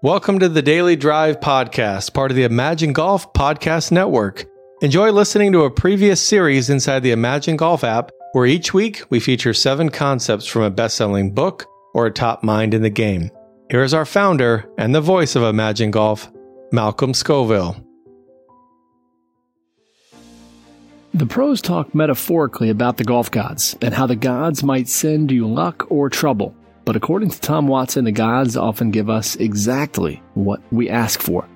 Welcome to the Daily Drive Podcast, part of the Imagine Golf Podcast Network. Enjoy listening to a previous series inside the Imagine Golf app, where each week we feature seven concepts from a best selling book or a top mind in the game. Here is our founder and the voice of Imagine Golf, Malcolm Scoville. The pros talk metaphorically about the golf gods and how the gods might send you luck or trouble. But according to Tom Watson, the gods often give us exactly what we ask for.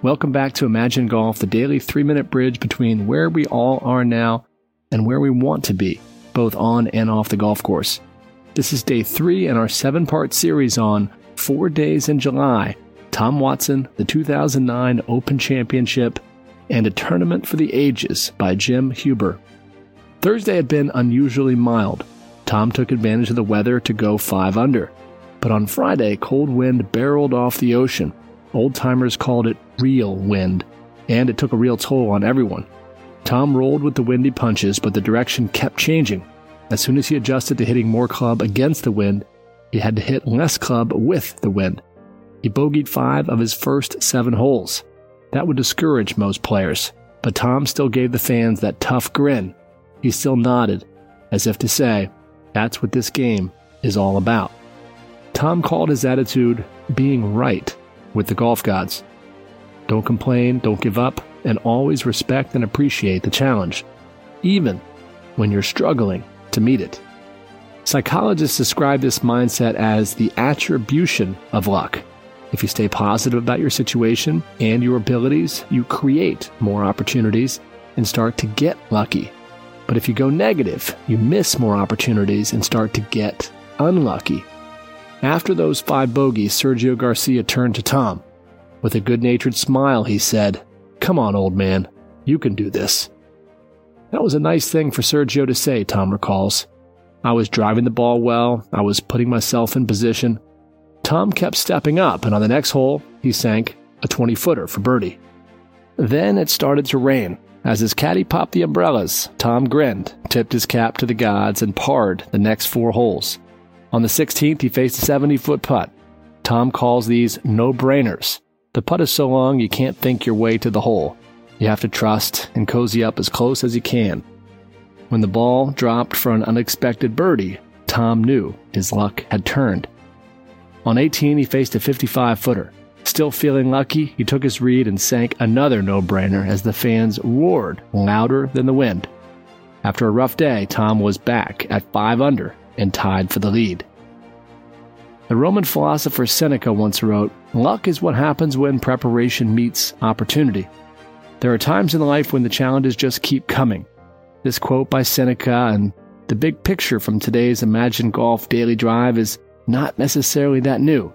Welcome back to Imagine Golf, the daily three minute bridge between where we all are now and where we want to be, both on and off the golf course. This is day three in our seven part series on Four Days in July, Tom Watson, the 2009 Open Championship, and a Tournament for the Ages by Jim Huber. Thursday had been unusually mild, Tom took advantage of the weather to go 5 under. But on Friday, cold wind barreled off the ocean. Old timers called it real wind, and it took a real toll on everyone. Tom rolled with the windy punches, but the direction kept changing. As soon as he adjusted to hitting more club against the wind, he had to hit less club with the wind. He bogeyed five of his first seven holes. That would discourage most players, but Tom still gave the fans that tough grin. He still nodded, as if to say, that's what this game is all about. Tom called his attitude being right with the golf gods. Don't complain, don't give up, and always respect and appreciate the challenge, even when you're struggling to meet it. Psychologists describe this mindset as the attribution of luck. If you stay positive about your situation and your abilities, you create more opportunities and start to get lucky. But if you go negative, you miss more opportunities and start to get unlucky. After those five bogeys, Sergio Garcia turned to Tom. With a good natured smile, he said, Come on, old man, you can do this. That was a nice thing for Sergio to say, Tom recalls. I was driving the ball well, I was putting myself in position. Tom kept stepping up, and on the next hole, he sank a 20 footer for birdie. Then it started to rain. As his caddy popped the umbrellas, Tom grinned, tipped his cap to the gods, and parred the next four holes. On the 16th, he faced a 70 foot putt. Tom calls these no brainers. The putt is so long you can't think your way to the hole. You have to trust and cozy up as close as you can. When the ball dropped for an unexpected birdie, Tom knew his luck had turned. On 18, he faced a 55 footer. Still feeling lucky, he took his read and sank another no brainer as the fans roared louder than the wind. After a rough day, Tom was back at 5 under and tied for the lead. The Roman philosopher Seneca once wrote Luck is what happens when preparation meets opportunity. There are times in life when the challenges just keep coming. This quote by Seneca and the big picture from today's Imagine Golf Daily Drive is not necessarily that new.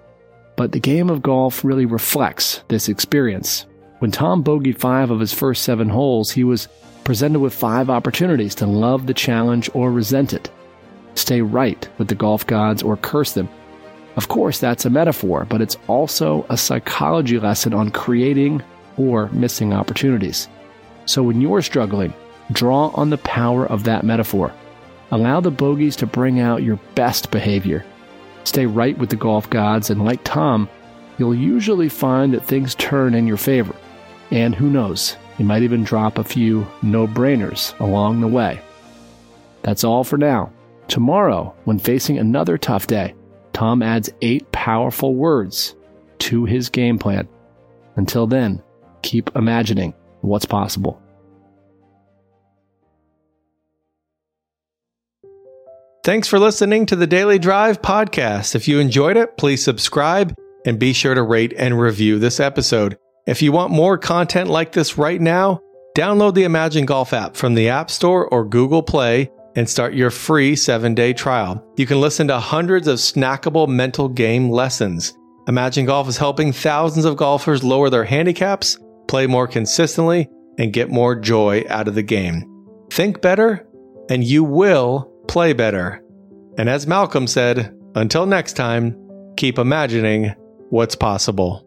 But the game of golf really reflects this experience. When Tom bogeyed five of his first seven holes, he was presented with five opportunities to love the challenge or resent it, stay right with the golf gods or curse them. Of course, that's a metaphor, but it's also a psychology lesson on creating or missing opportunities. So when you're struggling, draw on the power of that metaphor. Allow the bogeys to bring out your best behavior Stay right with the golf gods, and like Tom, you'll usually find that things turn in your favor. And who knows, you might even drop a few no brainers along the way. That's all for now. Tomorrow, when facing another tough day, Tom adds eight powerful words to his game plan. Until then, keep imagining what's possible. Thanks for listening to the Daily Drive podcast. If you enjoyed it, please subscribe and be sure to rate and review this episode. If you want more content like this right now, download the Imagine Golf app from the App Store or Google Play and start your free seven day trial. You can listen to hundreds of snackable mental game lessons. Imagine Golf is helping thousands of golfers lower their handicaps, play more consistently, and get more joy out of the game. Think better, and you will play better. And as Malcolm said, until next time, keep imagining what's possible.